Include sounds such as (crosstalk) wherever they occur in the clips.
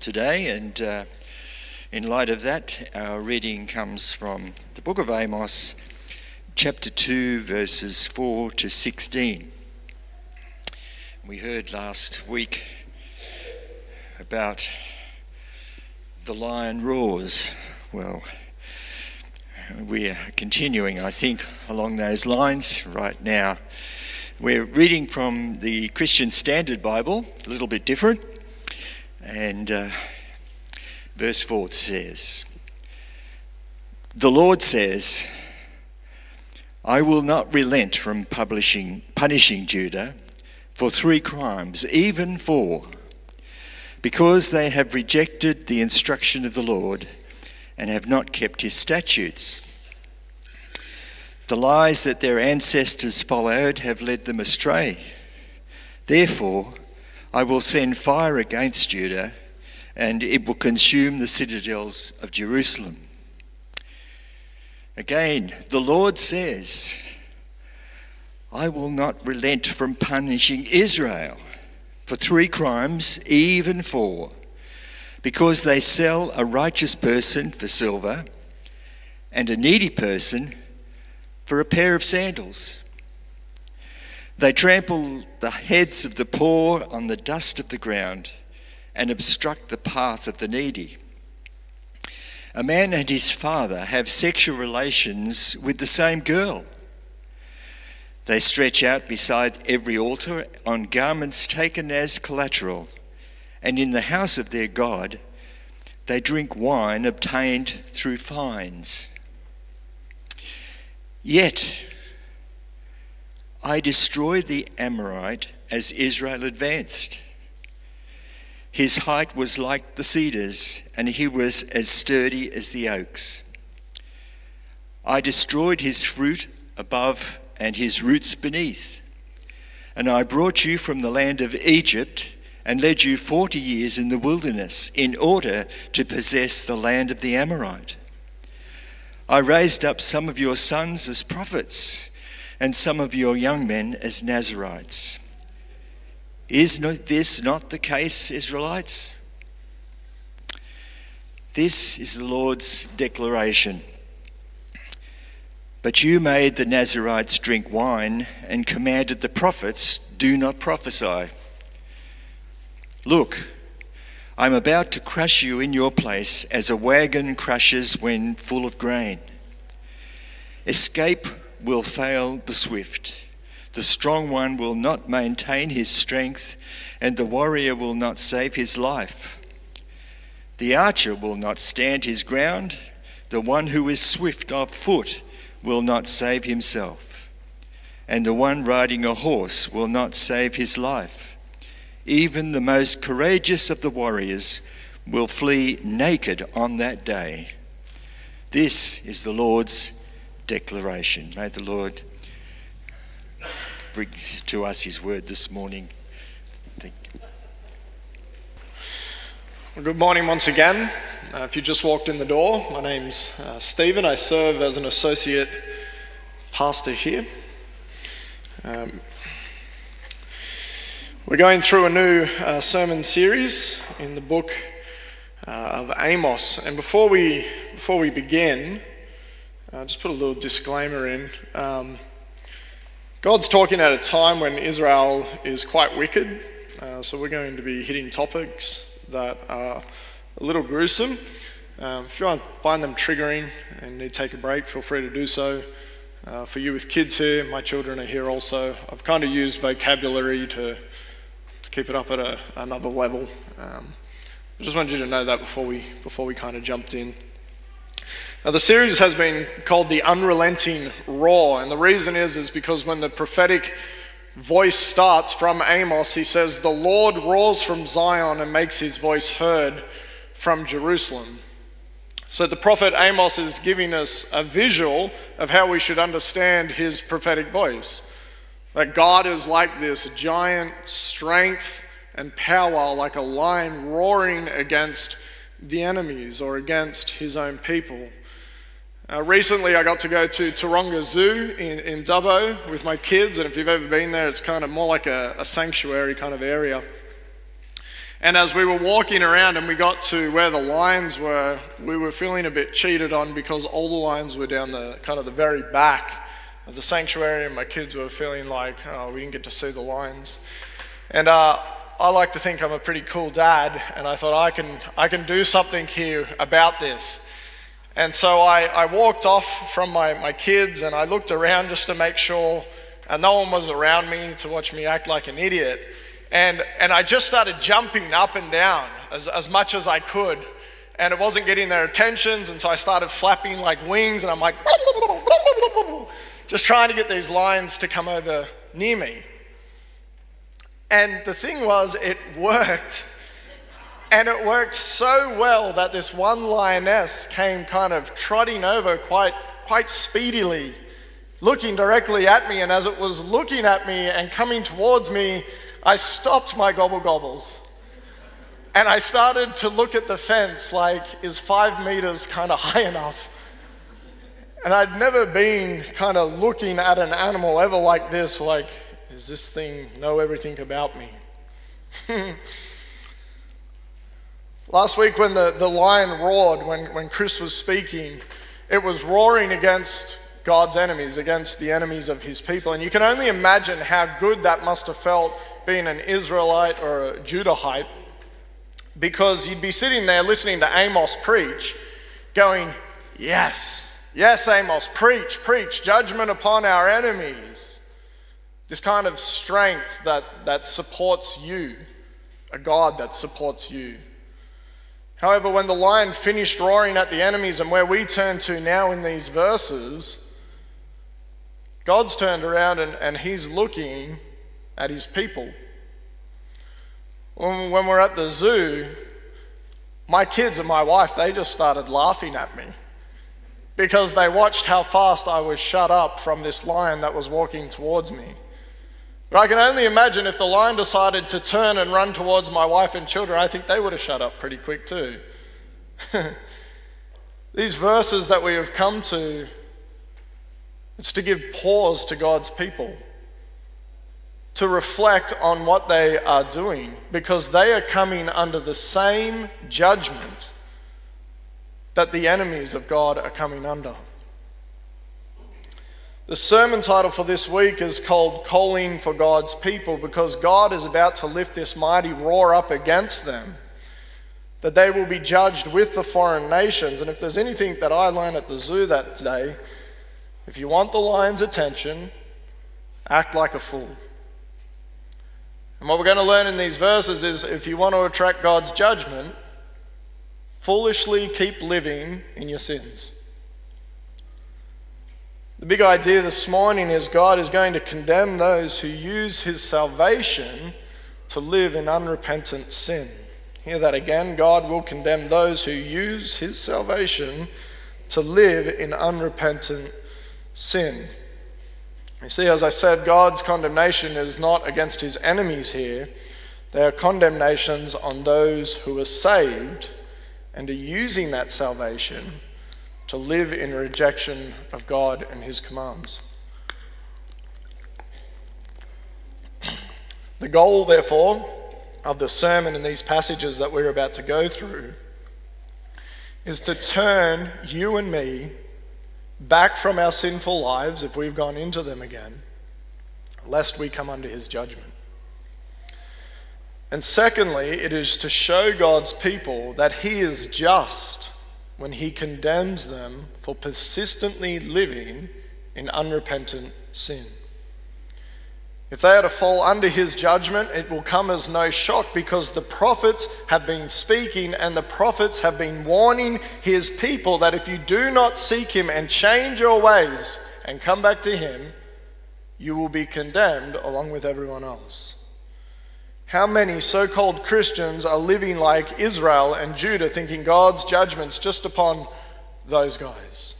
today, and uh, in light of that, our reading comes from the book of Amos, chapter 2, verses 4 to 16. We heard last week about the lion roars. Well, we are continuing, I think, along those lines right now. We're reading from the Christian Standard Bible, a little bit different. And uh, verse 4 says, The Lord says, I will not relent from publishing, punishing Judah for three crimes, even four, because they have rejected the instruction of the Lord and have not kept his statutes. The lies that their ancestors followed have led them astray. Therefore, I will send fire against Judah, and it will consume the citadels of Jerusalem. Again, the Lord says, I will not relent from punishing Israel for three crimes, even four, because they sell a righteous person for silver and a needy person for a pair of sandals. They trample the heads of the poor on the dust of the ground and obstruct the path of the needy. A man and his father have sexual relations with the same girl. They stretch out beside every altar on garments taken as collateral, and in the house of their God, they drink wine obtained through fines. Yet I destroyed the Amorite as Israel advanced. His height was like the cedars, and he was as sturdy as the oaks. I destroyed his fruit above and his roots beneath. And I brought you from the land of Egypt and led you forty years in the wilderness in order to possess the land of the Amorite. I raised up some of your sons as prophets and some of your young men as Nazarites. Is not this not the case, Israelites? This is the Lord's declaration. But you made the Nazarites drink wine and commanded the prophets, do not prophesy. Look, I'm about to crush you in your place as a wagon crushes when full of grain. Escape will fail the swift. The strong one will not maintain his strength, and the warrior will not save his life. The archer will not stand his ground. The one who is swift of foot will not save himself. And the one riding a horse will not save his life. Even the most courageous of the warriors will flee naked on that day. This is the Lord's declaration. May the Lord bring to us his word this morning. Thank you. Well, good morning once again. Uh, if you just walked in the door, my name's uh, Stephen. I serve as an associate pastor here. Um, we're going through a new uh, sermon series in the book uh, of Amos, and before we before we begin, uh, just put a little disclaimer in. Um, God's talking at a time when Israel is quite wicked, uh, so we're going to be hitting topics that are a little gruesome. Um, if you find them triggering and need to take a break, feel free to do so. Uh, for you with kids here, my children are here also. I've kind of used vocabulary to to keep it up at a, another level. Um, I just wanted you to know that before we, before we kind of jumped in. Now, the series has been called The Unrelenting Roar, and the reason is, is because when the prophetic voice starts from Amos, he says, The Lord roars from Zion and makes his voice heard from Jerusalem. So the prophet Amos is giving us a visual of how we should understand his prophetic voice. That God is like this giant strength and power, like a lion roaring against the enemies or against his own people. Uh, recently, I got to go to Taronga Zoo in, in Dubbo with my kids, and if you've ever been there, it's kind of more like a, a sanctuary kind of area. And as we were walking around and we got to where the lions were, we were feeling a bit cheated on because all the lions were down the kind of the very back of the sanctuary, and my kids were feeling like, oh, we didn't get to see the lions. And uh, I like to think I'm a pretty cool dad, and I thought I can, I can do something here about this. And so I, I walked off from my, my kids and I looked around just to make sure and no one was around me to watch me act like an idiot. And, and I just started jumping up and down as, as much as I could. And it wasn't getting their attentions, and so I started flapping like wings, and I'm like, (laughs) just trying to get these lions to come over near me. And the thing was, it worked. And it worked so well that this one lioness came kind of trotting over quite, quite speedily looking directly at me, and as it was looking at me and coming towards me, I stopped my gobble gobbles. And I started to look at the fence like, is five meters kind of (laughs) high enough? And I'd never been kind of looking at an animal ever like this, like, does this thing know everything about me? (laughs) Last week, when the, the lion roared, when, when Chris was speaking, it was roaring against God's enemies, against the enemies of his people. And you can only imagine how good that must have felt being an Israelite or a Judahite, because you'd be sitting there listening to Amos preach, going, Yes, yes, Amos, preach, preach, judgment upon our enemies. This kind of strength that, that supports you, a God that supports you. However, when the lion finished roaring at the enemies, and where we turn to now in these verses, God's turned around and, and He's looking at His people. When, when we're at the zoo, my kids and my wife, they just started laughing at me because they watched how fast I was shut up from this lion that was walking towards me. But I can only imagine if the lion decided to turn and run towards my wife and children, I think they would have shut up pretty quick too. (laughs) These verses that we have come to it's to give pause to God's people, to reflect on what they are doing, because they are coming under the same judgment that the enemies of God are coming under. The sermon title for this week is called Calling for God's People because God is about to lift this mighty roar up against them, that they will be judged with the foreign nations. And if there's anything that I learned at the zoo that day, if you want the lion's attention, act like a fool. And what we're going to learn in these verses is if you want to attract God's judgment, foolishly keep living in your sins. The big idea this morning is God is going to condemn those who use his salvation to live in unrepentant sin. Hear that again. God will condemn those who use his salvation to live in unrepentant sin. You see, as I said, God's condemnation is not against his enemies here. They are condemnations on those who are saved and are using that salvation to live in rejection of God and his commands. The goal, therefore, of the sermon in these passages that we're about to go through is to turn you and me back from our sinful lives if we've gone into them again, lest we come under his judgment. And secondly, it is to show God's people that he is just when he condemns them for persistently living in unrepentant sin. If they are to fall under his judgment, it will come as no shock because the prophets have been speaking and the prophets have been warning his people that if you do not seek him and change your ways and come back to him, you will be condemned along with everyone else. How many so called Christians are living like Israel and Judah, thinking God's judgment's just upon those guys?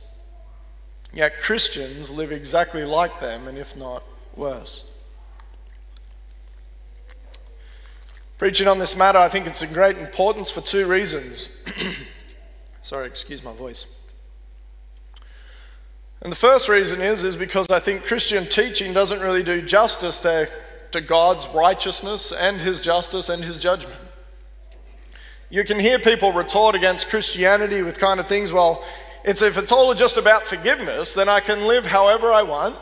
Yet Christians live exactly like them, and if not worse. Preaching on this matter, I think it's of great importance for two reasons. (clears throat) Sorry, excuse my voice. And the first reason is, is because I think Christian teaching doesn't really do justice to, to God's righteousness and his justice and his judgment. You can hear people retort against Christianity with kind of things, well, it's if it's all just about forgiveness, then I can live however I want.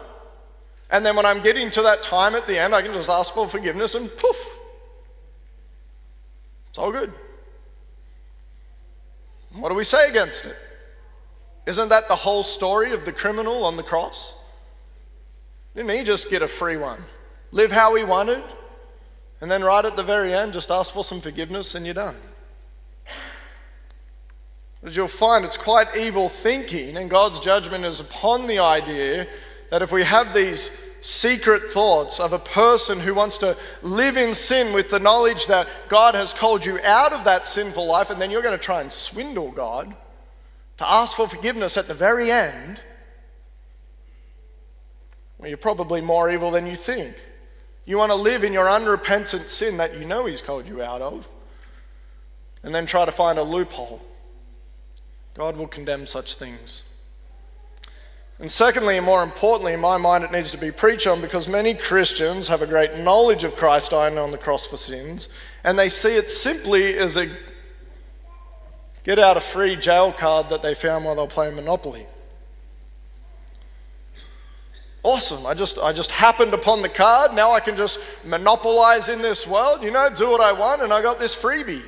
And then when I'm getting to that time at the end, I can just ask for forgiveness and poof. It's all good. What do we say against it? Isn't that the whole story of the criminal on the cross? Didn't he just get a free one? Live how he wanted, and then right at the very end, just ask for some forgiveness and you're done. As you'll find, it's quite evil thinking, and God's judgment is upon the idea that if we have these secret thoughts of a person who wants to live in sin with the knowledge that God has called you out of that sinful life, and then you're going to try and swindle God to ask for forgiveness at the very end, well, you're probably more evil than you think. You want to live in your unrepentant sin that you know He's called you out of, and then try to find a loophole. God will condemn such things. And secondly, and more importantly, in my mind, it needs to be preached on because many Christians have a great knowledge of Christ dying on the cross for sins, and they see it simply as a get out a free jail card that they found while they were playing Monopoly. Awesome. I just, I just happened upon the card. Now I can just monopolize in this world, you know, do what I want, and I got this freebie.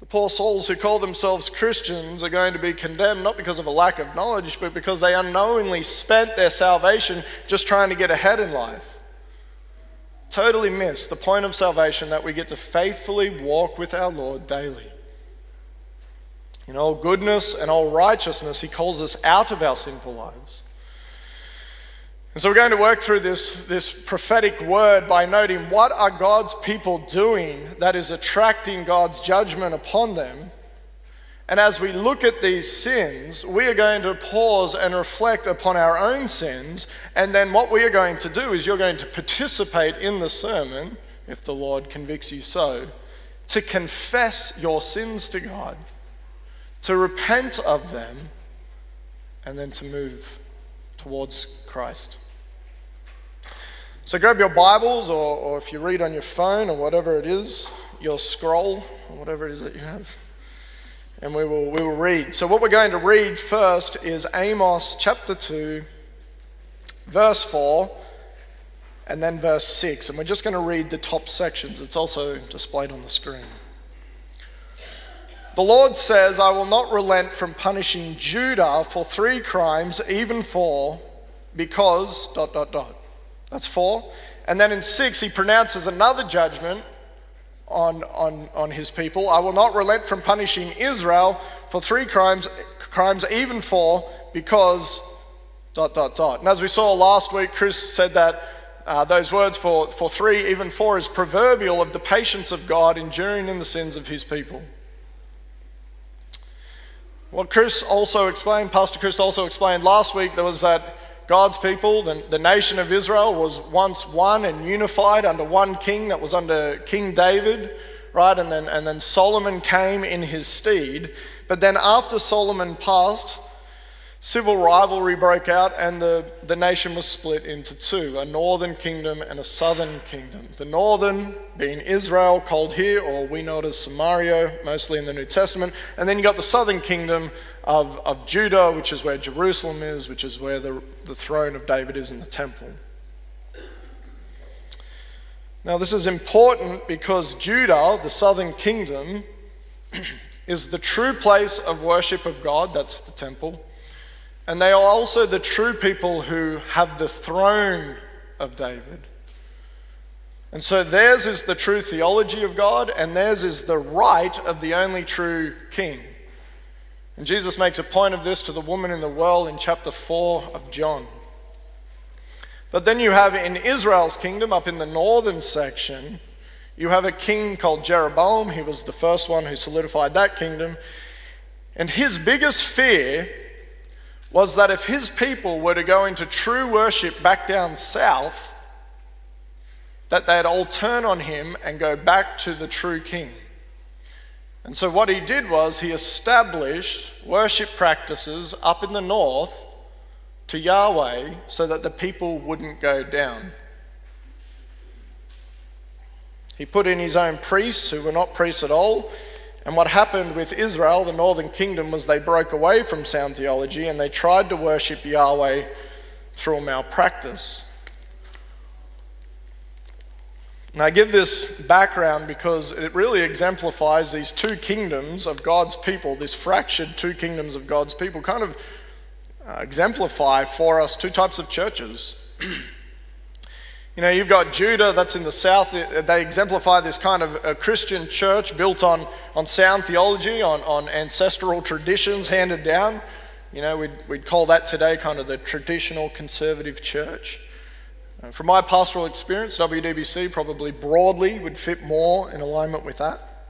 The poor souls who call themselves Christians are going to be condemned not because of a lack of knowledge, but because they unknowingly spent their salvation just trying to get ahead in life totally missed the point of salvation that we get to faithfully walk with our Lord daily. In all goodness and all righteousness, He calls us out of our sinful lives. And so we're going to work through this, this prophetic word by noting what are God's people doing that is attracting God's judgment upon them and as we look at these sins, we are going to pause and reflect upon our own sins. And then what we are going to do is you're going to participate in the sermon, if the Lord convicts you so, to confess your sins to God, to repent of them, and then to move towards Christ. So grab your Bibles, or, or if you read on your phone or whatever it is, your scroll, or whatever it is that you have and we will, we will read. So, what we're going to read first is Amos chapter 2, verse 4, and then verse 6. And we're just going to read the top sections. It's also displayed on the screen. The Lord says, I will not relent from punishing Judah for three crimes, even four, because dot dot dot. That's four. And then in six, he pronounces another judgment on, on, on his people. I will not relent from punishing Israel for three crimes, crimes even four, because dot, dot, dot. And as we saw last week, Chris said that uh, those words for, for three, even four, is proverbial of the patience of God enduring in the sins of his people. What Chris also explained, Pastor Chris also explained last week, there was that God's people, the, the nation of Israel, was once one and unified under one king that was under King David, right? And then, and then Solomon came in his stead. But then after Solomon passed, Civil rivalry broke out, and the, the nation was split into two a northern kingdom and a southern kingdom. The northern being Israel, called here, or we know it as Samaria, mostly in the New Testament. And then you got the southern kingdom of, of Judah, which is where Jerusalem is, which is where the, the throne of David is in the temple. Now, this is important because Judah, the southern kingdom, (clears throat) is the true place of worship of God, that's the temple. And they are also the true people who have the throne of David. And so theirs is the true theology of God, and theirs is the right of the only true king. And Jesus makes a point of this to the woman in the well in chapter 4 of John. But then you have in Israel's kingdom, up in the northern section, you have a king called Jeroboam. He was the first one who solidified that kingdom. And his biggest fear was that if his people were to go into true worship back down south, that they'd all turn on him and go back to the true king. And so, what he did was he established worship practices up in the north to Yahweh so that the people wouldn't go down. He put in his own priests who were not priests at all. And what happened with Israel, the northern kingdom, was they broke away from sound theology and they tried to worship Yahweh through malpractice. And I give this background because it really exemplifies these two kingdoms of God's people, this fractured two kingdoms of God's people, kind of uh, exemplify for us two types of churches. (clears throat) you know, you've got Judah that's in the south, they exemplify this kind of a Christian church built on, on sound theology, on, on ancestral traditions handed down. You know, we'd, we'd call that today kind of the traditional conservative church. Uh, from my pastoral experience, WDBC probably broadly would fit more in alignment with that.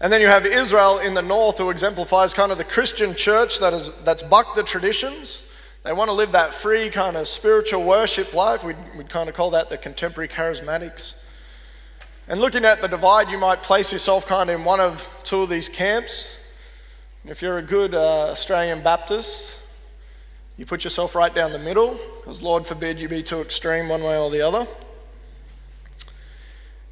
And then you have Israel in the north, who exemplifies kind of the Christian church that is, that's bucked the traditions. They want to live that free kind of spiritual worship life. We'd, we'd kind of call that the contemporary charismatics. And looking at the divide, you might place yourself kind of in one of two of these camps. If you're a good uh, Australian Baptist, you put yourself right down the middle, because Lord forbid you be too extreme one way or the other.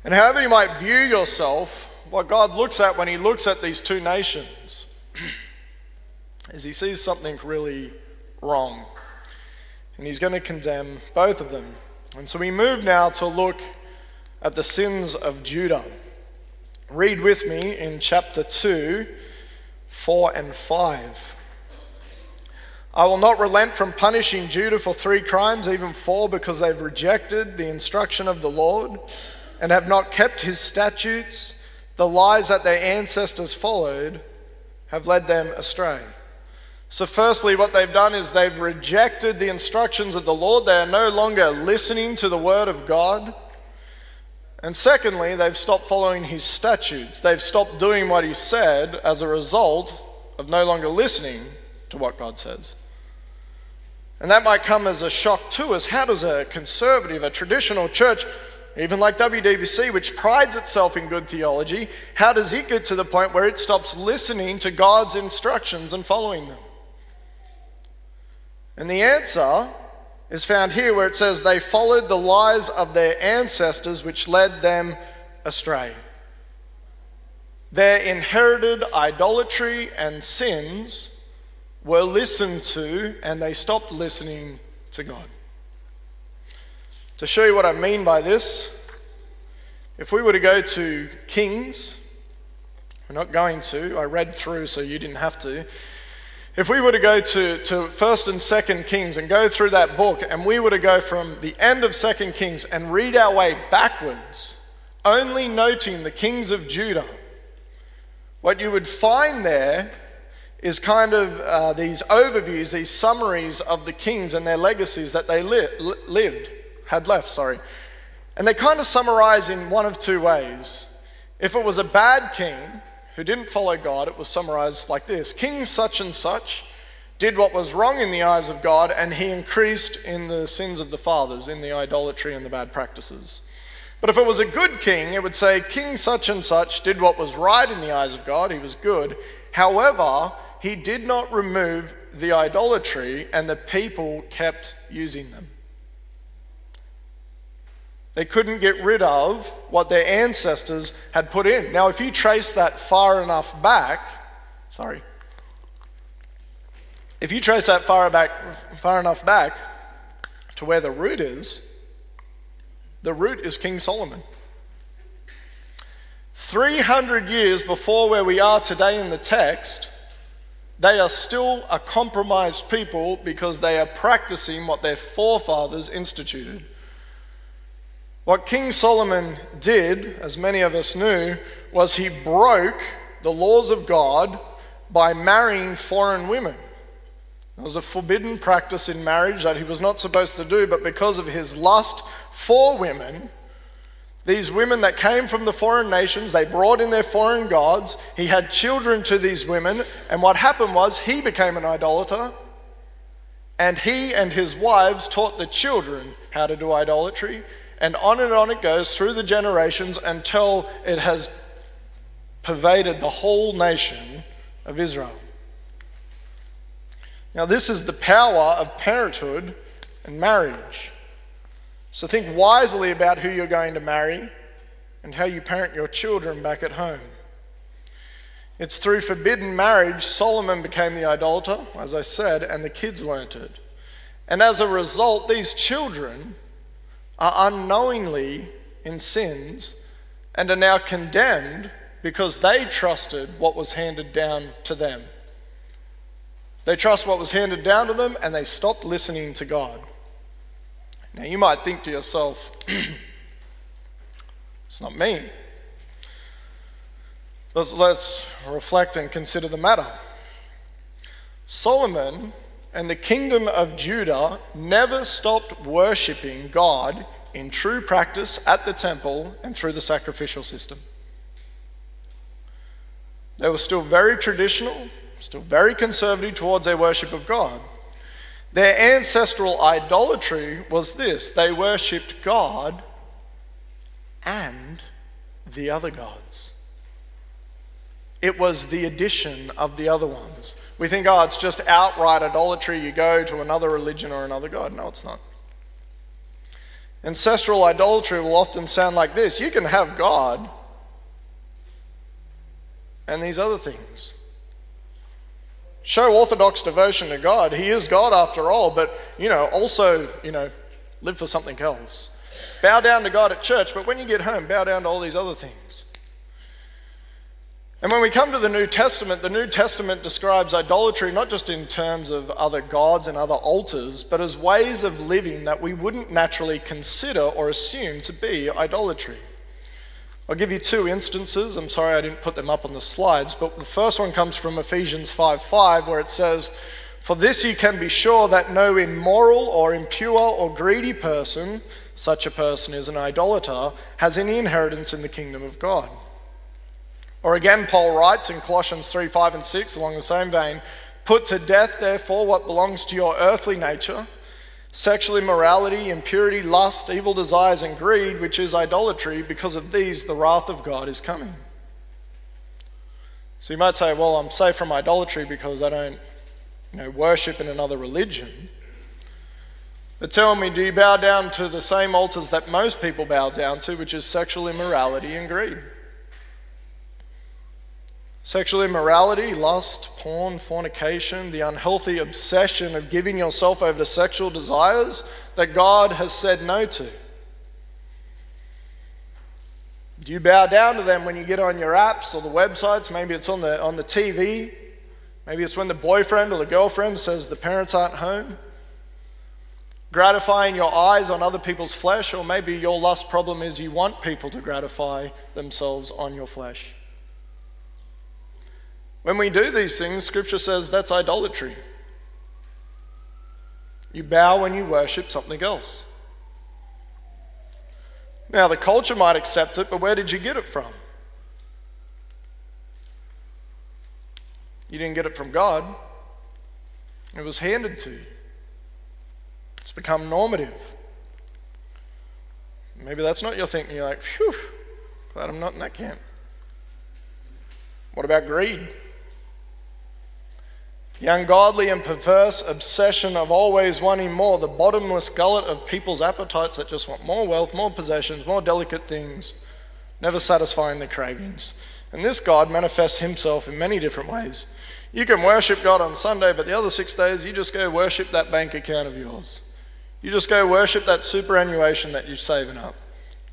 And however you might view yourself, what God looks at when He looks at these two nations (clears throat) is He sees something really wrong. And He's going to condemn both of them. And so we move now to look at the sins of Judah. Read with me in chapter 2, 4 and 5. I will not relent from punishing Judah for three crimes, even four, because they've rejected the instruction of the Lord and have not kept his statutes. The lies that their ancestors followed have led them astray. So, firstly, what they've done is they've rejected the instructions of the Lord. They are no longer listening to the word of God. And secondly, they've stopped following his statutes. They've stopped doing what he said as a result of no longer listening to what God says. And that might come as a shock to us. How does a conservative, a traditional church, even like WDBC, which prides itself in good theology, how does it get to the point where it stops listening to God's instructions and following them? And the answer is found here where it says, They followed the lies of their ancestors, which led them astray. Their inherited idolatry and sins were listened to and they stopped listening to God. To show you what I mean by this, if we were to go to Kings, we're not going to, I read through so you didn't have to. If we were to go to, to 1st and 2nd Kings and go through that book, and we were to go from the end of 2nd Kings and read our way backwards, only noting the kings of Judah, what you would find there is kind of uh, these overviews, these summaries of the kings and their legacies that they li- li- lived, had left, sorry. And they kind of summarize in one of two ways. If it was a bad king who didn't follow God, it was summarized like this King such and such did what was wrong in the eyes of God, and he increased in the sins of the fathers, in the idolatry and the bad practices. But if it was a good king, it would say, King such and such did what was right in the eyes of God, he was good. However, he did not remove the idolatry, and the people kept using them. They couldn't get rid of what their ancestors had put in. Now, if you trace that far enough back, sorry, if you trace that far back, far enough back to where the root is, the root is King Solomon. 300 years before where we are today in the text, they are still a compromised people because they are practicing what their forefathers instituted. What King Solomon did, as many of us knew, was he broke the laws of God by marrying foreign women. It was a forbidden practice in marriage that he was not supposed to do, but because of his lust for women, these women that came from the foreign nations, they brought in their foreign gods. He had children to these women, and what happened was he became an idolater, and he and his wives taught the children how to do idolatry, and on and on it goes through the generations until it has pervaded the whole nation of Israel. Now, this is the power of parenthood and marriage. So think wisely about who you're going to marry. and how you parent your children back at home. It's through forbidden marriage Solomon became the idolater, as I said, and the kids learnt it. And as a result, these children are unknowingly in sins and are now condemned because they trusted what was handed down to them. They trust what was handed down to them and they stopped listening to God. Now, you might think to yourself, (clears throat) it's not me. Let's, let's reflect and consider the matter. Solomon and the kingdom of Judah never stopped worshipping God in true practice at the temple and through the sacrificial system. They were still very traditional, still very conservative towards their worship of God. Their ancestral idolatry was this they worshipped God and the other gods. It was the addition of the other ones. We think, oh, it's just outright idolatry. You go to another religion or another God. No, it's not. Ancestral idolatry will often sound like this you can have God and these other things. Show orthodox devotion to God. He is God after all, but, you know, also, you know, live for something else. Bow down to God at church, but when you get home, bow down to all these other things. And when we come to the New Testament, the New Testament describes idolatry not just in terms of other gods and other altars, but as ways of living that we wouldn't naturally consider or assume to be idolatry. I'll give you two instances. I'm sorry I didn't put them up on the slides, but the first one comes from Ephesians 5 5, where it says, For this you can be sure that no immoral or impure or greedy person, such a person is an idolater, has any inheritance in the kingdom of God. Or again, Paul writes in Colossians 3 5 and 6, along the same vein Put to death, therefore, what belongs to your earthly nature sexual immorality, impurity, lust, evil desires, and greed, which is idolatry. Because of these, the wrath of God is coming. So you might say, well, I'm safe from idolatry because I don't you know, worship in another religion. But tell me, do you bow down to the same altars that most people bow down to, which is sexual immorality and greed? Sexual immorality, lust, porn, fornication, the unhealthy obsession of giving yourself over to sexual desires that God has said no to. Do you bow down to them when you get on your apps or the websites? Maybe it's on the, on the TV. Maybe it's when the boyfriend or the girlfriend says the parents aren't home. Gratifying your eyes on other people's flesh, or maybe your lust problem is you want people to gratify themselves on your flesh. When we do these things, Scripture says that's idolatry. You bow when you worship something else. Now, the culture might accept it, but where did you get it from? You didn't get it from God, it was handed to you. It's become normative. Maybe that's not your thinking. You're like, phew, glad I'm not in that camp. What about greed? The ungodly and perverse obsession of always wanting more, the bottomless gullet of people's appetites that just want more wealth, more possessions, more delicate things, never satisfying their cravings. And this God manifests himself in many different ways. You can worship God on Sunday, but the other six days you just go worship that bank account of yours. You just go worship that superannuation that you're saving up.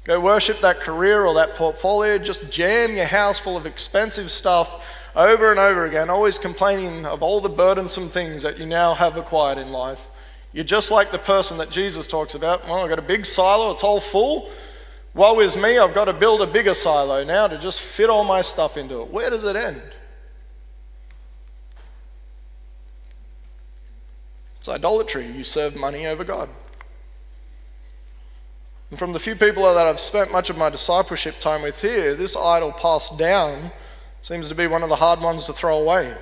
Go worship that career or that portfolio. Just jam your house full of expensive stuff over and over again, always complaining of all the burdensome things that you now have acquired in life. You're just like the person that Jesus talks about. Well, I've got a big silo, it's all full. Woe is me, I've got to build a bigger silo now to just fit all my stuff into it. Where does it end? It's idolatry. You serve money over God. And from the few people that I've spent much of my discipleship time with here, this idol passed down Seems to be one of the hard ones to throw away.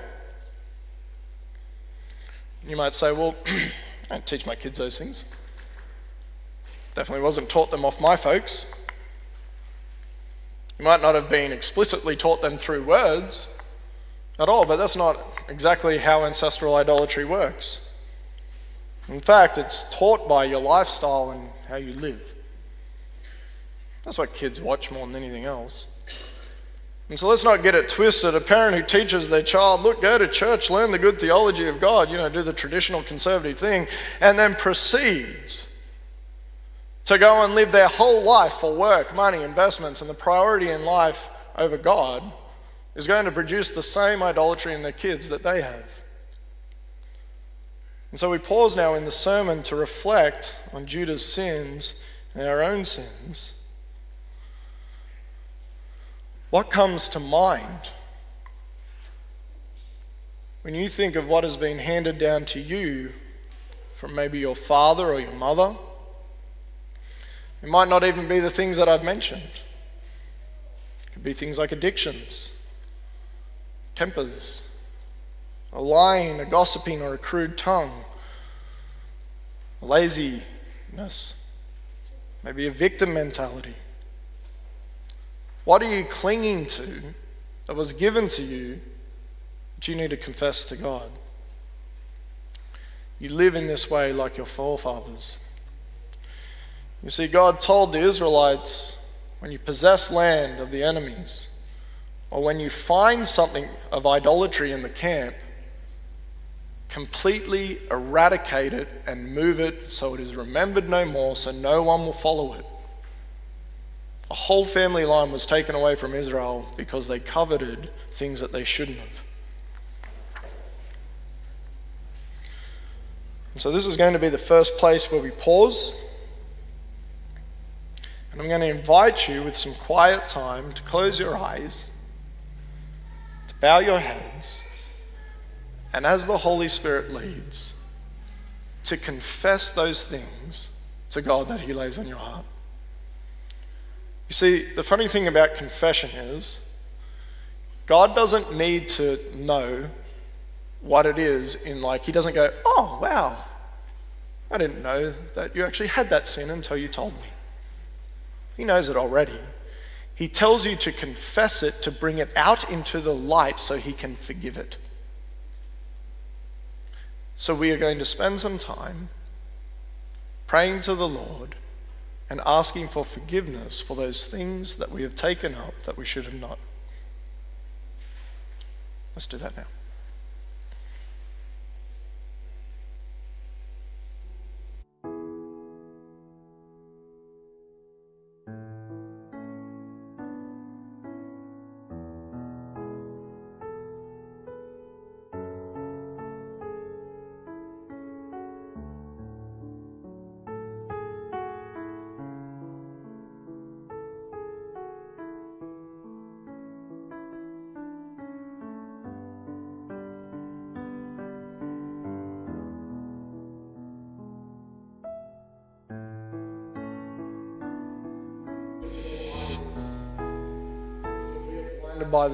You might say, well, (clears throat) I don't teach my kids those things. Definitely wasn't taught them off my folks. You might not have been explicitly taught them through words at all, but that's not exactly how ancestral idolatry works. In fact, it's taught by your lifestyle and how you live. That's what kids watch more than anything else. And so let's not get it twisted. A parent who teaches their child, look, go to church, learn the good theology of God, you know, do the traditional conservative thing, and then proceeds to go and live their whole life for work, money, investments, and the priority in life over God is going to produce the same idolatry in their kids that they have. And so we pause now in the sermon to reflect on Judah's sins and our own sins what comes to mind when you think of what has been handed down to you from maybe your father or your mother? It might not even be the things that I've mentioned. It could be things like addictions, tempers, a lying, a gossiping, or a crude tongue, laziness, maybe a victim mentality. What are you clinging to that was given to you that you need to confess to God? You live in this way like your forefathers. You see, God told the Israelites when you possess land of the enemies, or when you find something of idolatry in the camp, completely eradicate it and move it so it is remembered no more, so no one will follow it. A whole family line was taken away from Israel because they coveted things that they shouldn't have. And so, this is going to be the first place where we pause. And I'm going to invite you with some quiet time to close your eyes, to bow your heads, and as the Holy Spirit leads, to confess those things to God that He lays on your heart. You see, the funny thing about confession is God doesn't need to know what it is in like, He doesn't go, oh, wow, I didn't know that you actually had that sin until you told me. He knows it already. He tells you to confess it, to bring it out into the light so He can forgive it. So we are going to spend some time praying to the Lord and asking for forgiveness for those things that we have taken up that we should have not. Let's do that now.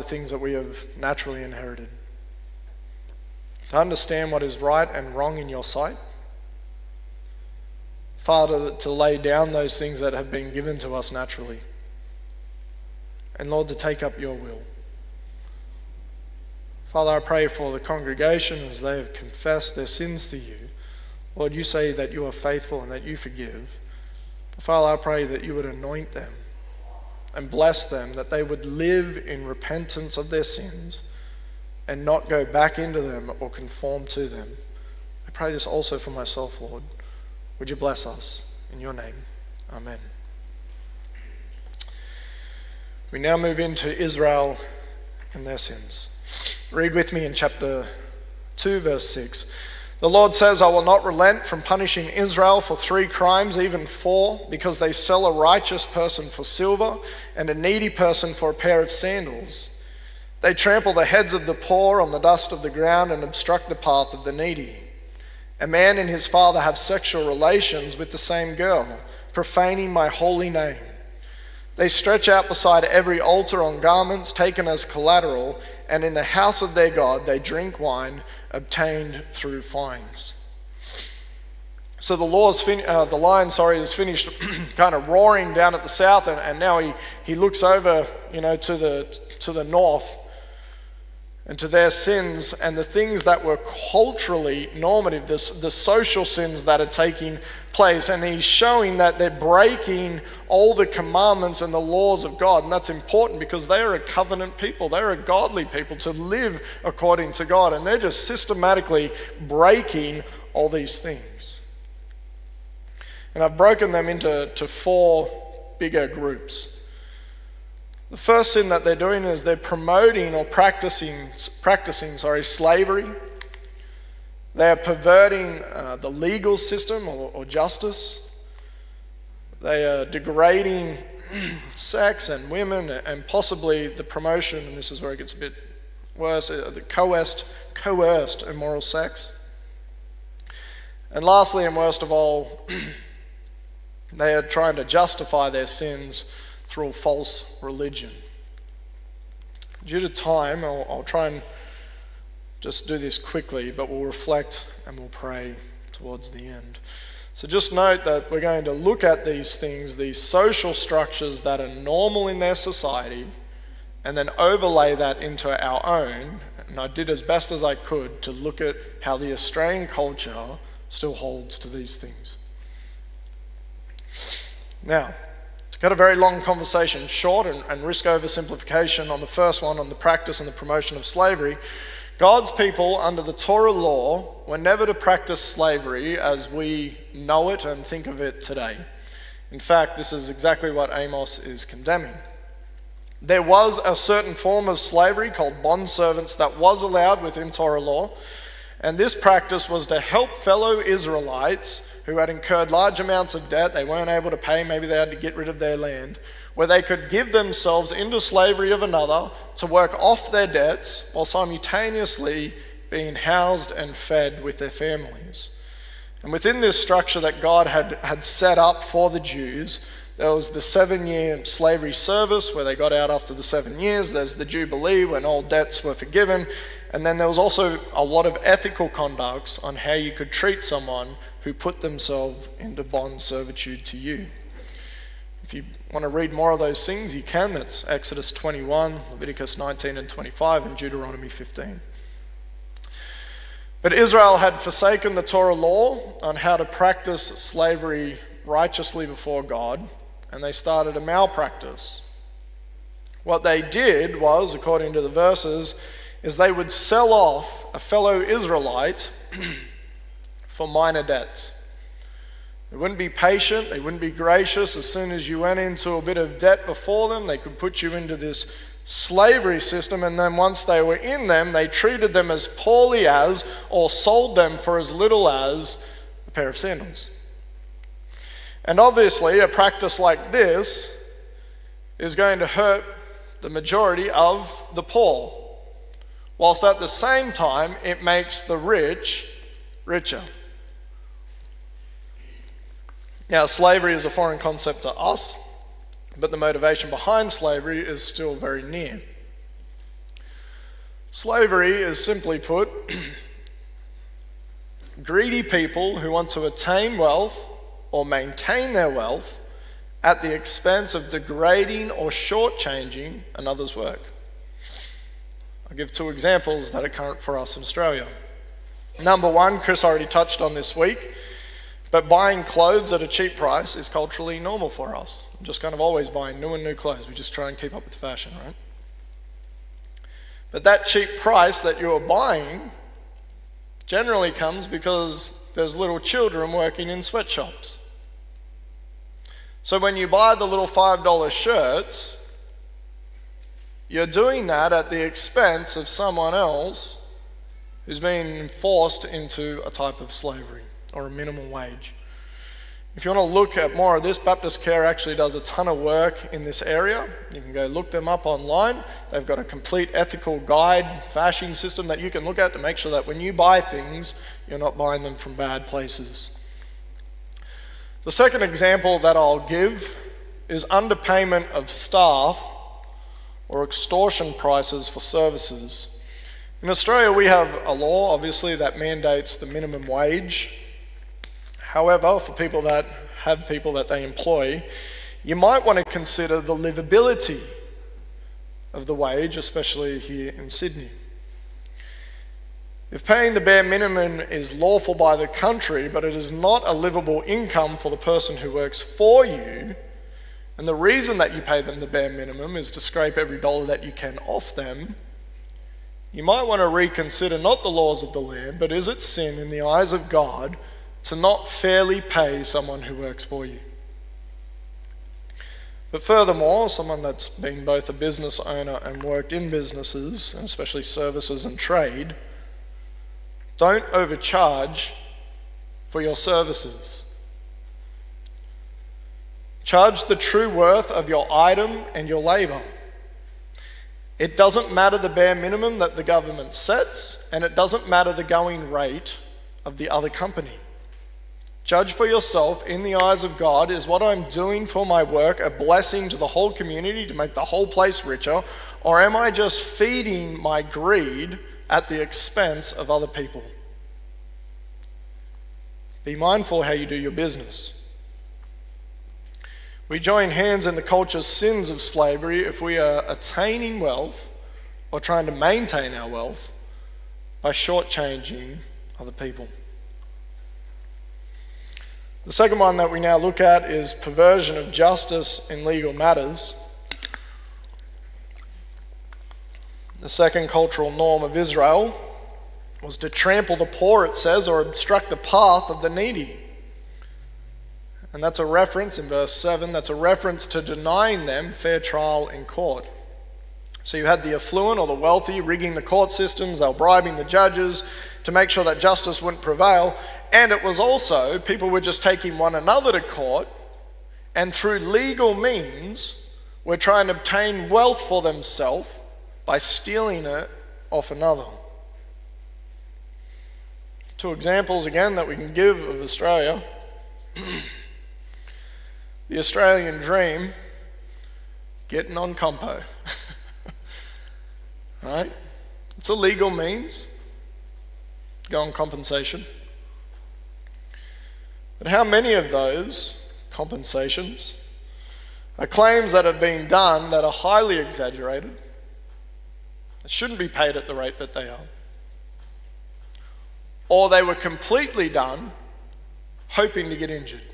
The things that we have naturally inherited. To understand what is right and wrong in your sight. Father, to lay down those things that have been given to us naturally. And Lord, to take up your will. Father, I pray for the congregation as they have confessed their sins to you. Lord, you say that you are faithful and that you forgive. Father, I pray that you would anoint them and bless them, that they would live in repentance of their sins and not go back into them or conform to them. I pray this also for myself, Lord. Would you bless us in your name? Amen. We now move into Israel and their sins. Read with me in chapter 2, verse 6. The Lord says, I will not relent from punishing Israel for three crimes, even four, because they sell a righteous person for silver and a needy person for a pair of sandals. They trample the heads of the poor on the dust of the ground and obstruct the path of the needy. A man and his father have sexual relations with the same girl, profaning my holy name. They stretch out beside every altar on garments taken as collateral, and in the house of their God they drink wine obtained through fines. So the, law's fin- uh, the lion, sorry, is finished (clears throat) kind of roaring down at the south, and, and now he, he looks over, you know, to the, to the north. And to their sins and the things that were culturally normative, the, the social sins that are taking place. And he's showing that they're breaking all the commandments and the laws of God. And that's important because they are a covenant people, they're a godly people to live according to God. And they're just systematically breaking all these things. And I've broken them into to four bigger groups. The first sin that they're doing is they're promoting or practicing, practicing sorry, slavery. They are perverting uh, the legal system or, or justice. They are degrading (clears throat) sex and women and possibly the promotion, and this is where it gets a bit worse, uh, the coerced, coerced immoral sex. And lastly, and worst of all, (clears throat) they are trying to justify their sins through a false religion. Due to time, I'll, I'll try and just do this quickly, but we'll reflect and we'll pray towards the end. So just note that we're going to look at these things, these social structures that are normal in their society, and then overlay that into our own. And I did as best as I could to look at how the Australian culture still holds to these things. Now, got a very long conversation short and, and risk oversimplification on the first one on the practice and the promotion of slavery. God's people under the Torah law were never to practice slavery as we know it and think of it today. In fact, this is exactly what Amos is condemning. There was a certain form of slavery called bond servants that was allowed within Torah law, and this practice was to help fellow Israelites who had incurred large amounts of debt, they weren't able to pay, maybe they had to get rid of their land, where they could give themselves into slavery of another to work off their debts while simultaneously being housed and fed with their families. And within this structure that God had, had set up for the Jews, there was the seven year slavery service where they got out after the seven years. There's the Jubilee when all debts were forgiven. And then there was also a lot of ethical conducts on how you could treat someone who put themselves into bond servitude to you. If you want to read more of those things, you can. That's Exodus 21, Leviticus 19 and 25, and Deuteronomy 15. But Israel had forsaken the Torah law on how to practice slavery righteously before God, and they started a malpractice. What they did was, according to the verses, is they would sell off a fellow Israelite (clears throat) for minor debts. They wouldn't be patient, they wouldn't be gracious. As soon as you went into a bit of debt before them, they could put you into this slavery system, and then once they were in them, they treated them as poorly as or sold them for as little as a pair of sandals. And obviously, a practice like this is going to hurt the majority of the poor whilst at the same time it makes the rich richer. Now, slavery is a foreign concept to us, but the motivation behind slavery is still very near. Slavery is simply put (clears throat) greedy people who want to attain wealth or maintain their wealth at the expense of degrading or shortchanging another's work. I'll give two examples that are current for us in Australia. Number one, Chris already touched on this week, but buying clothes at a cheap price is culturally normal for us. I'm just kind of always buying new and new clothes. We just try and keep up with fashion, right? But that cheap price that you're buying generally comes because there's little children working in sweatshops. So when you buy the little $5 shirts, you're doing that at the expense of someone else who's been forced into a type of slavery or a minimum wage. If you want to look at more of this, Baptist Care actually does a ton of work in this area. You can go look them up online. They've got a complete ethical guide, fashion system that you can look at to make sure that when you buy things, you're not buying them from bad places. The second example that I'll give is underpayment of staff or extortion prices for services. In Australia, we have a law, obviously, that mandates the minimum wage. However, for people that have people that they employ, you might want to consider the livability of the wage, especially here in Sydney. If paying the bare minimum is lawful by the country, but it is not a livable income for the person who works for you, and the reason that you pay them the bare minimum is to scrape every dollar that you can off them, you might want to reconsider not the laws of the land, but is it sin in the eyes of God to not fairly pay someone who works for you? But furthermore, someone that's been both a business owner and worked in businesses, and especially services and trade, don't overcharge for your services. Charge the true worth of your item and your labour. It doesn't matter the bare minimum that the government sets, and it doesn't matter the going rate of the other company. Judge for yourself in the eyes of God is what I'm doing for my work a blessing to the whole community to make the whole place richer, or am I just feeding my greed at the expense of other people? Be mindful how you do your business. We join hands in the culture's sins of slavery if we are attaining wealth or trying to maintain our wealth by shortchanging other people. The second one that we now look at is perversion of justice in legal matters. The second cultural norm of Israel was to trample the poor, it says, or obstruct the path of the needy. And that's a reference in verse 7, that's a reference to denying them fair trial in court. So you had the affluent or the wealthy rigging the court systems, they were bribing the judges to make sure that justice wouldn't prevail. And it was also, people were just taking one another to court and through legal means were trying to obtain wealth for themselves by stealing it off another. Two examples again that we can give of Australia. (clears throat) the Australian dream, getting on compo. (laughs) right? It's a legal means, go on compensation. But how many of those compensations are claims that have been done that are highly exaggerated, that shouldn't be paid at the rate that they are? Or they were completely done hoping to get injured.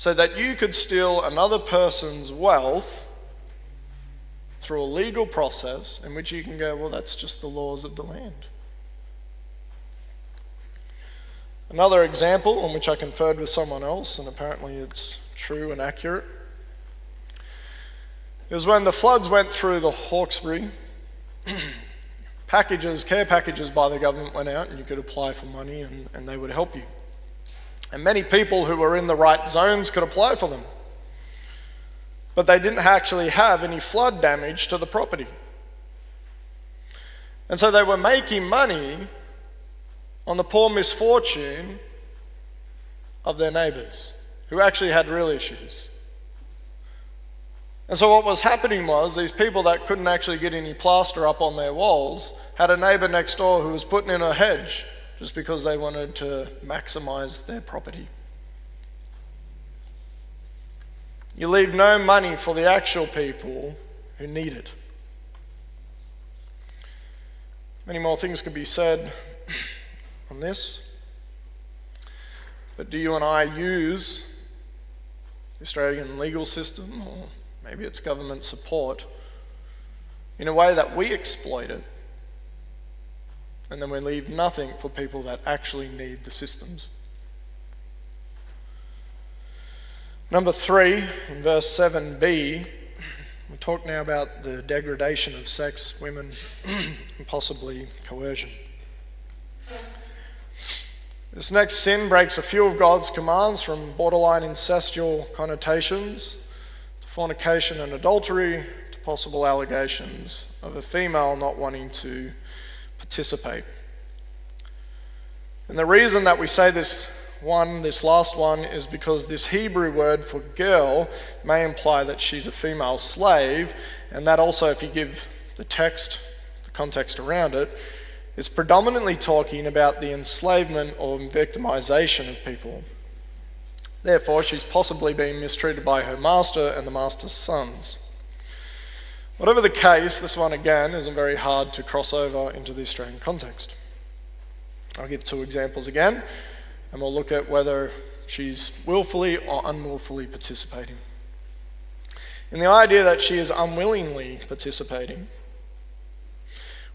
So that you could steal another person's wealth through a legal process in which you can go, well, that's just the laws of the land. Another example on which I conferred with someone else, and apparently it's true and accurate, is when the floods went through the Hawkesbury. (clears throat) packages, care packages by the government went out, and you could apply for money and, and they would help you. And many people who were in the right zones could apply for them. But they didn't actually have any flood damage to the property. And so they were making money on the poor misfortune of their neighbors who actually had real issues. And so, what was happening was these people that couldn't actually get any plaster up on their walls had a neighbor next door who was putting in a hedge just because they wanted to maximize their property. You leave no money for the actual people who need it. Many more things could be said on this. But do you and I use the Australian legal system, or maybe it's government support, in a way that we exploit it, and then we leave nothing for people that actually need the systems? Number three, in verse 7b, we talk now about the degradation of sex, women, (clears throat) and possibly coercion. This next sin breaks a few of God's commands from borderline incestual connotations to fornication and adultery to possible allegations of a female not wanting to participate. And the reason that we say this one, this last one, is because this Hebrew word for girl may imply that she's a female slave, and that also, if you give the text, the context around it, it's predominantly talking about the enslavement or victimization of people. Therefore, she's possibly being mistreated by her master and the master's sons. Whatever the case, this one again isn't very hard to cross over into the Australian context. I'll give two examples again, and we'll look at whether she's willfully or unwillfully participating. In the idea that she is unwillingly participating,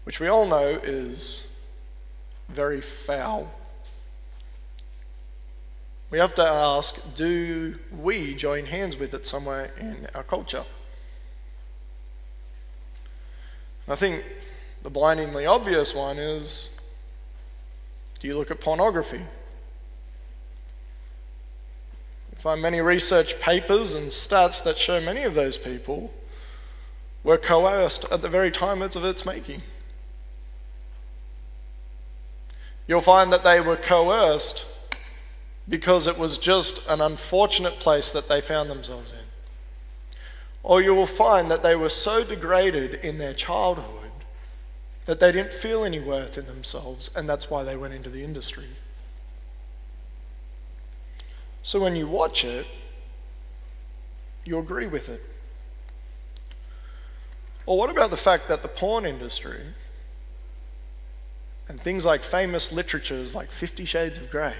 which we all know is very foul, we have to ask do we join hands with it somewhere in our culture? I think the blindingly obvious one is do you look at pornography? You find many research papers and stats that show many of those people were coerced at the very time of its making. You'll find that they were coerced because it was just an unfortunate place that they found themselves in. Or you will find that they were so degraded in their childhood that they didn't feel any worth in themselves, and that's why they went into the industry. So when you watch it, you agree with it. Or what about the fact that the porn industry and things like famous literatures like Fifty Shades of Grey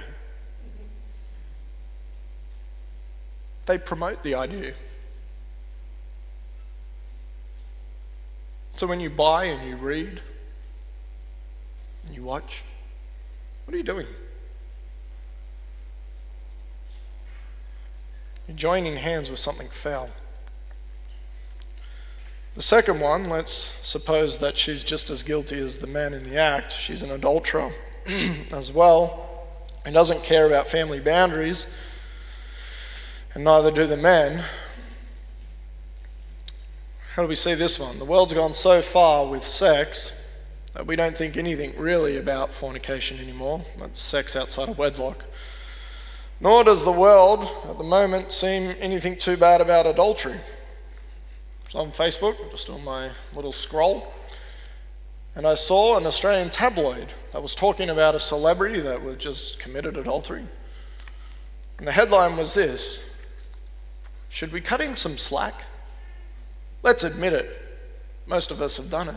They promote the idea. So when you buy and you read, and you watch, what are you doing? You're joining hands with something foul. The second one, let's suppose that she's just as guilty as the man in the act. She's an adulterer (clears throat) as well and doesn't care about family boundaries and neither do the men. How do we see this one? The world's gone so far with sex that we don't think anything really about fornication anymore. That's sex outside of wedlock. Nor does the world at the moment seem anything too bad about adultery. So on Facebook, just on my little scroll, and I saw an Australian tabloid that was talking about a celebrity that was just committed adultery. And the headline was this should we cut him some slack? Let's admit it. Most of us have done it.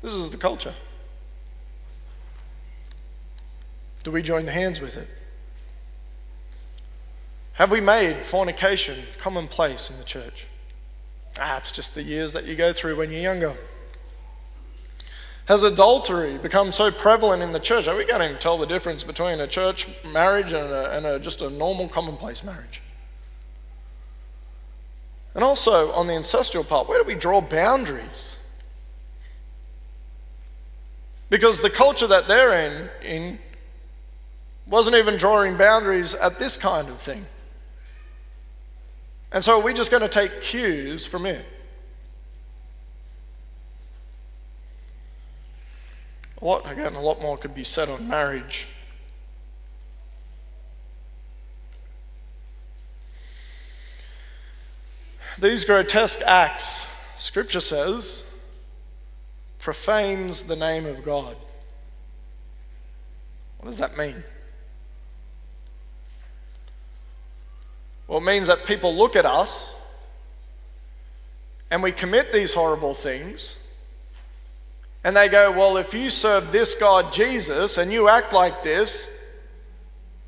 This is the culture. Do we join hands with it? Have we made fornication commonplace in the church? Ah, it's just the years that you go through when you're younger. Has adultery become so prevalent in the church that we can't even tell the difference between a church marriage and, a, and a, just a normal commonplace marriage? And also on the ancestral part, where do we draw boundaries? Because the culture that they're in, in wasn't even drawing boundaries at this kind of thing. And so are we just going to take cues from it? A lot, again, a lot more could be said on marriage. These grotesque acts, Scripture says, profanes the name of God. What does that mean? Well, it means that people look at us and we commit these horrible things and they go, Well, if you serve this God, Jesus, and you act like this,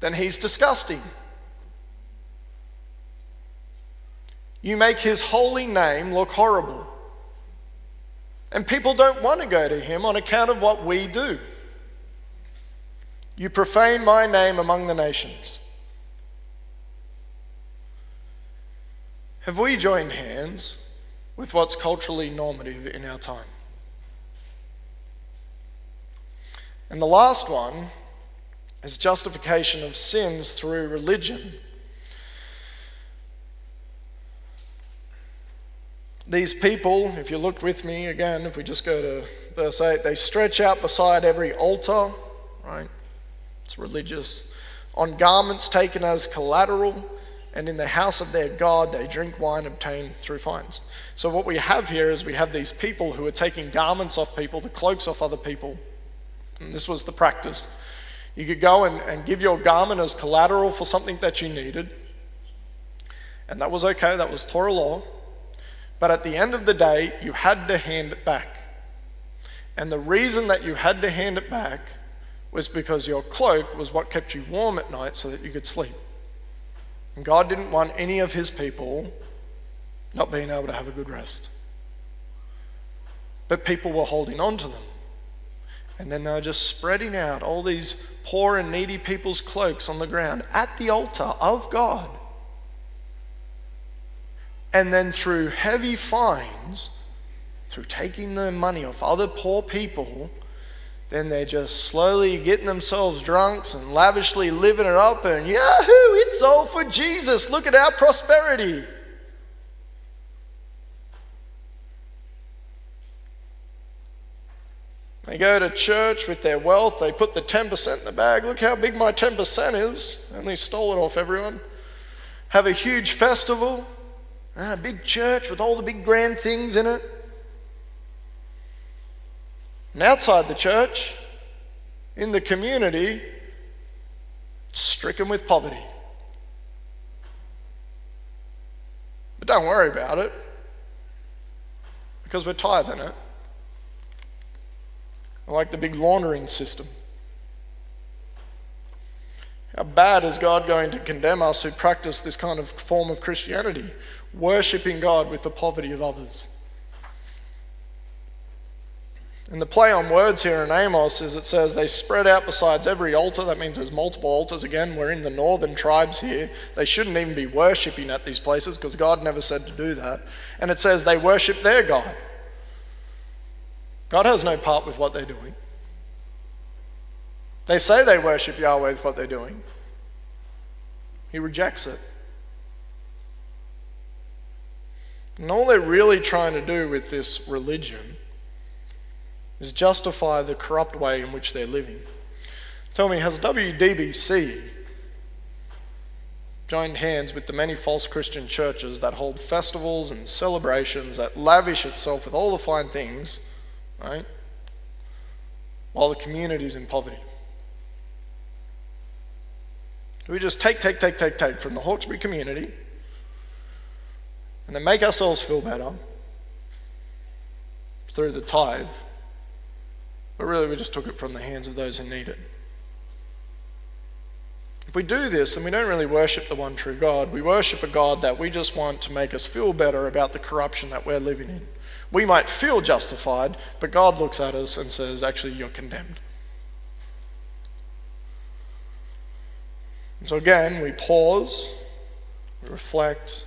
then he's disgusting. You make his holy name look horrible. And people don't want to go to him on account of what we do. You profane my name among the nations. Have we joined hands with what's culturally normative in our time? And the last one is justification of sins through religion. These people, if you look with me again, if we just go to verse 8, they stretch out beside every altar, right? It's religious. On garments taken as collateral, and in the house of their God they drink wine obtained through fines. So, what we have here is we have these people who are taking garments off people, the cloaks off other people, and this was the practice. You could go and, and give your garment as collateral for something that you needed. And that was okay, that was Torah law. But at the end of the day, you had to hand it back. And the reason that you had to hand it back was because your cloak was what kept you warm at night so that you could sleep. And God didn't want any of his people not being able to have a good rest. But people were holding on to them. And then they were just spreading out all these poor and needy people's cloaks on the ground at the altar of God. And then through heavy fines, through taking the money off other poor people, then they're just slowly getting themselves drunks and lavishly living it up and yahoo, it's all for Jesus. Look at our prosperity. They go to church with their wealth, they put the 10% in the bag. Look how big my 10% is. And they stole it off everyone. Have a huge festival, a big church with all the big grand things in it. And outside the church, in the community, stricken with poverty. But don't worry about it because we're tithing it. I like the big laundering system. How bad is God going to condemn us who practice this kind of form of Christianity, worshipping God with the poverty of others? And the play on words here in Amos is it says they spread out besides every altar. That means there's multiple altars. Again, we're in the northern tribes here. They shouldn't even be worshipping at these places because God never said to do that. And it says they worship their God. God has no part with what they're doing. They say they worship Yahweh with what they're doing, He rejects it. And all they're really trying to do with this religion is justify the corrupt way in which they're living. Tell me, has WDBC joined hands with the many false Christian churches that hold festivals and celebrations that lavish itself with all the fine things? right? While the community is in poverty. We just take, take, take, take, take from the Hawkesbury community and then make ourselves feel better through the tithe. But really, we just took it from the hands of those who need it. If we do this, then we don't really worship the one true God. We worship a God that we just want to make us feel better about the corruption that we're living in. We might feel justified, but God looks at us and says, actually, you're condemned. And so again, we pause, we reflect,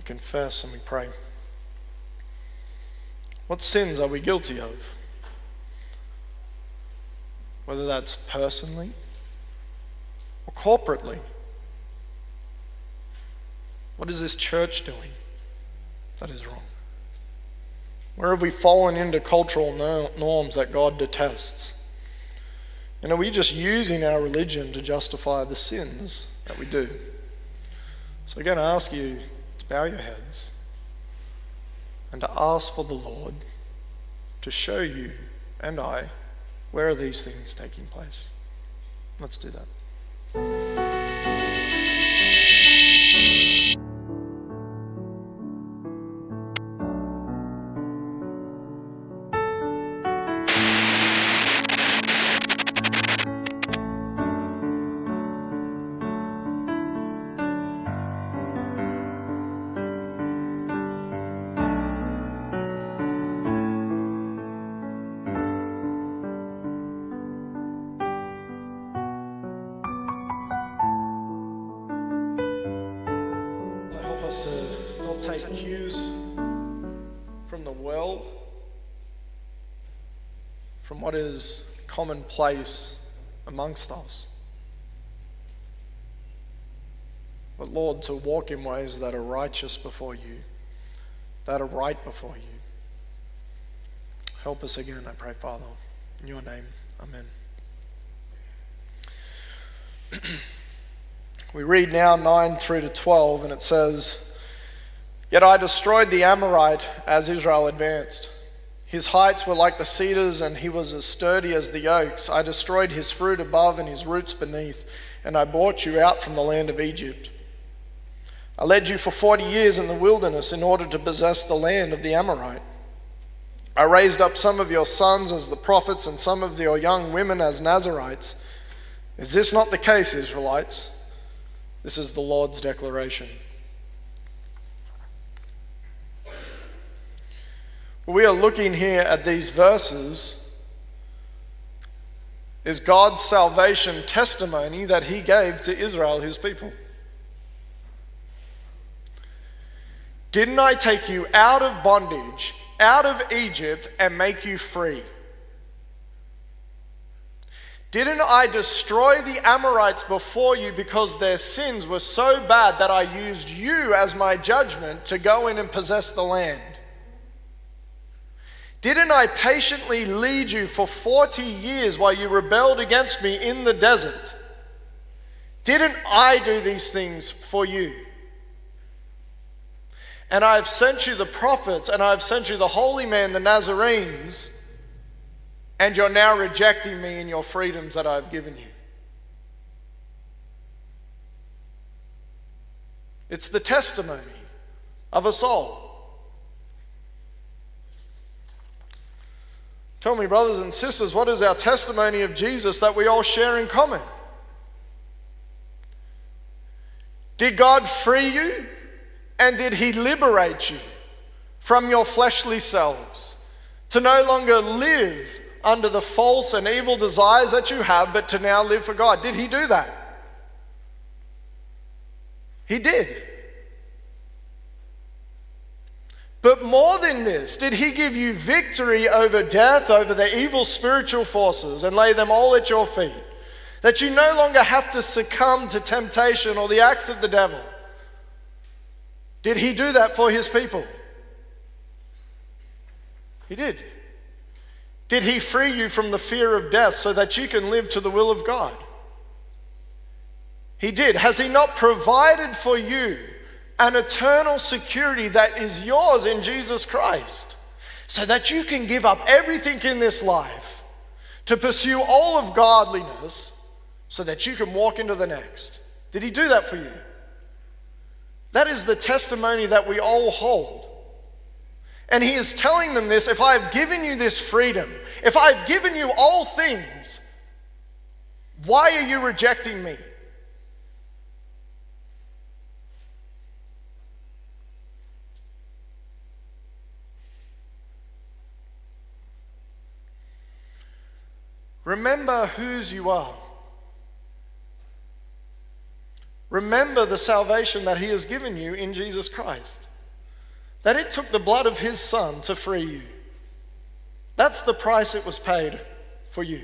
we confess, and we pray. What sins are we guilty of? Whether that's personally or corporately. What is this church doing that is wrong? Where have we fallen into cultural norms that God detests? And are we just using our religion to justify the sins that we do? So I'm going to ask you bow your heads and to ask for the Lord to show you and I where are these things taking place. Let's do that. What is commonplace amongst us. But Lord, to walk in ways that are righteous before you, that are right before you. Help us again, I pray, Father. In your name, amen. (clears throat) we read now 9 through to 12, and it says, Yet I destroyed the Amorite as Israel advanced. His heights were like the cedars, and he was as sturdy as the oaks. I destroyed his fruit above and his roots beneath, and I brought you out from the land of Egypt. I led you for 40 years in the wilderness in order to possess the land of the Amorite. I raised up some of your sons as the prophets and some of your young women as Nazarites. Is this not the case, Israelites? This is the Lord's declaration. We are looking here at these verses is God's salvation testimony that he gave to Israel, his people. Didn't I take you out of bondage, out of Egypt, and make you free? Didn't I destroy the Amorites before you because their sins were so bad that I used you as my judgment to go in and possess the land? Didn't I patiently lead you for 40 years while you rebelled against me in the desert? Didn't I do these things for you? And I've sent you the prophets, and I've sent you the holy men, the Nazarenes and you're now rejecting me in your freedoms that I've given you. It's the testimony of a soul. Tell me, brothers and sisters, what is our testimony of Jesus that we all share in common? Did God free you? And did He liberate you from your fleshly selves to no longer live under the false and evil desires that you have, but to now live for God. Did he do that? He did. But more than this, did he give you victory over death, over the evil spiritual forces, and lay them all at your feet? That you no longer have to succumb to temptation or the acts of the devil. Did he do that for his people? He did. Did he free you from the fear of death so that you can live to the will of God? He did. Has he not provided for you an eternal security that is yours in Jesus Christ so that you can give up everything in this life to pursue all of godliness so that you can walk into the next? Did he do that for you? That is the testimony that we all hold. And he is telling them this if I've given you this freedom, if I've given you all things, why are you rejecting me? Remember whose you are. Remember the salvation that He has given you in Jesus Christ that it took the blood of his son to free you. That's the price it was paid for you.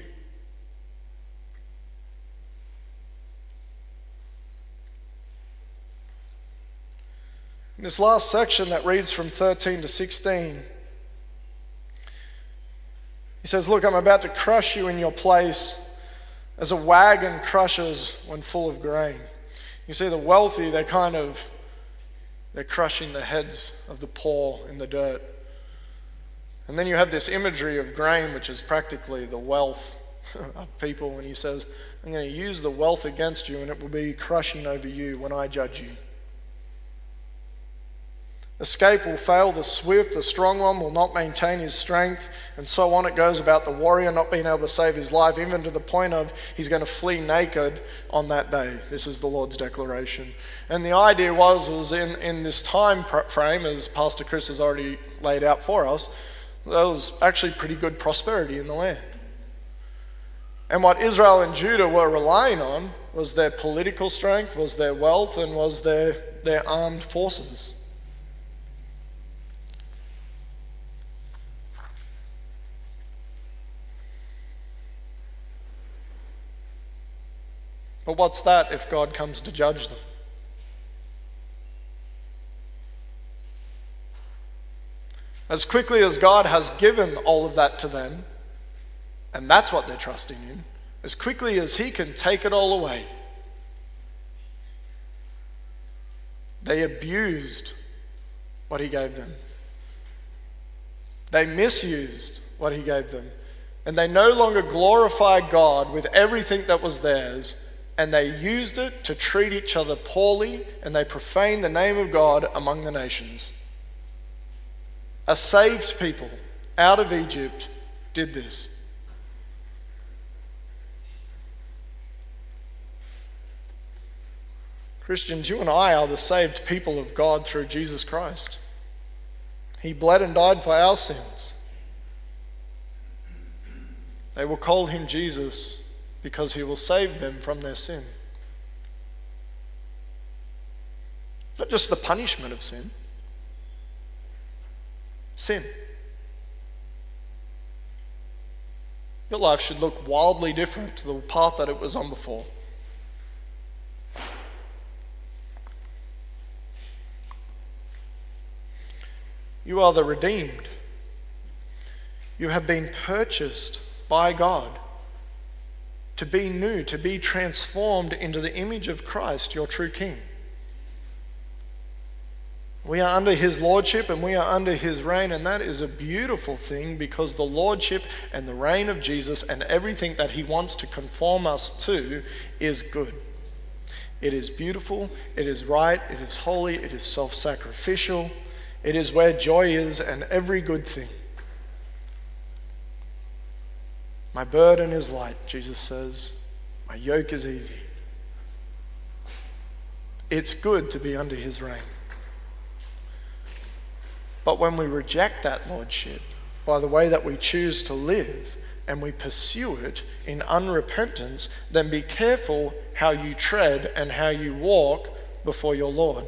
In this last section that reads from 13 to 16, he says, Look, I'm about to crush you in your place as a wagon crushes when full of grain. You see, the wealthy, they're kind of they're crushing the heads of the poor in the dirt. And then you have this imagery of grain, which is practically the wealth (laughs) of people. And he says, I'm going to use the wealth against you, and it will be crushing over you when I judge you. Escape will fail, the swift, the strong one will not maintain his strength, and so on it goes about the warrior not being able to save his life, even to the point of he's going to flee naked on that day. This is the Lord's declaration. And the idea was, was in, in this time frame, as Pastor Chris has already laid out for us, there was actually pretty good prosperity in the land. And what Israel and Judah were relying on was their political strength, was their wealth, and was their, their armed forces. But what's that if God comes to judge them? As quickly as God has given all of that to them, and that's what they're trusting in, as quickly as He can take it all away, they abused what He gave them. They misused what He gave them. And they no longer glorified God with everything that was theirs and they used it to treat each other poorly, and they profaned the name of God among the nations. A saved people out of Egypt did this. Christians, you and I are the saved people of God through Jesus Christ. He bled and died for our sins. They will call him Jesus because he will save them from their sin. Not just the punishment of sin, sin. Your life should look wildly different to the path that it was on before. You are the redeemed. You have been purchased by God to be new, to be transformed into the image of Christ, your true King. We are under his lordship and we are under his reign, and that is a beautiful thing because the lordship and the reign of Jesus and everything that he wants to conform us to is good. It is beautiful, it is right, it is holy, it is self sacrificial, it is where joy is and every good thing. My burden is light, Jesus says. My yoke is easy. It's good to be under his reign. But when we reject that lordship by the way that we choose to live and we pursue it in unrepentance, then be careful how you tread and how you walk before your Lord.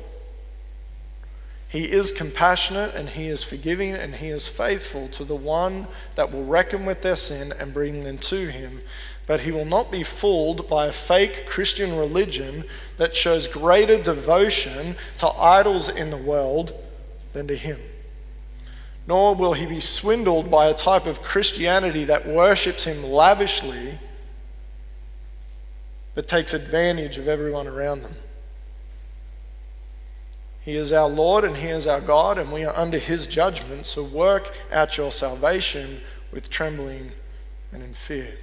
He is compassionate and he is forgiving and he is faithful to the one that will reckon with their sin and bring them to him. But he will not be fooled by a fake Christian religion that shows greater devotion to idols in the world than to him. Nor will he be swindled by a type of Christianity that worships him lavishly but takes advantage of everyone around them. He is our Lord and He is our God, and we are under His judgment. So work out your salvation with trembling and in fear.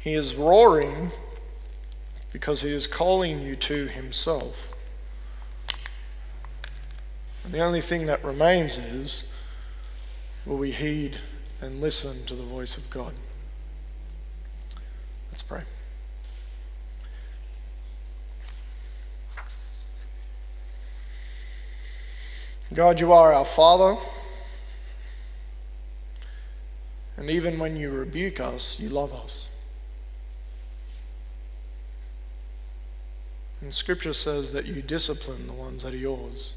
He is roaring because He is calling you to Himself. And the only thing that remains is will we heed and listen to the voice of God? Let's pray. God, you are our Father. And even when you rebuke us, you love us. And Scripture says that you discipline the ones that are yours.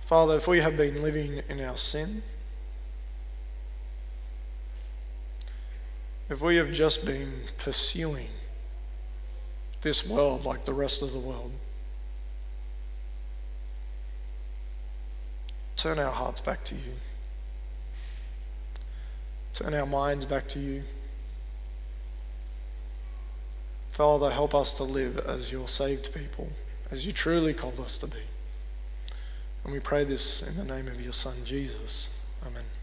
Father, if we have been living in our sin, if we have just been pursuing this world like the rest of the world, turn our hearts back to you. Turn our minds back to you. Father, help us to live as your saved people, as you truly called us to be. And we pray this in the name of your Son, Jesus. Amen.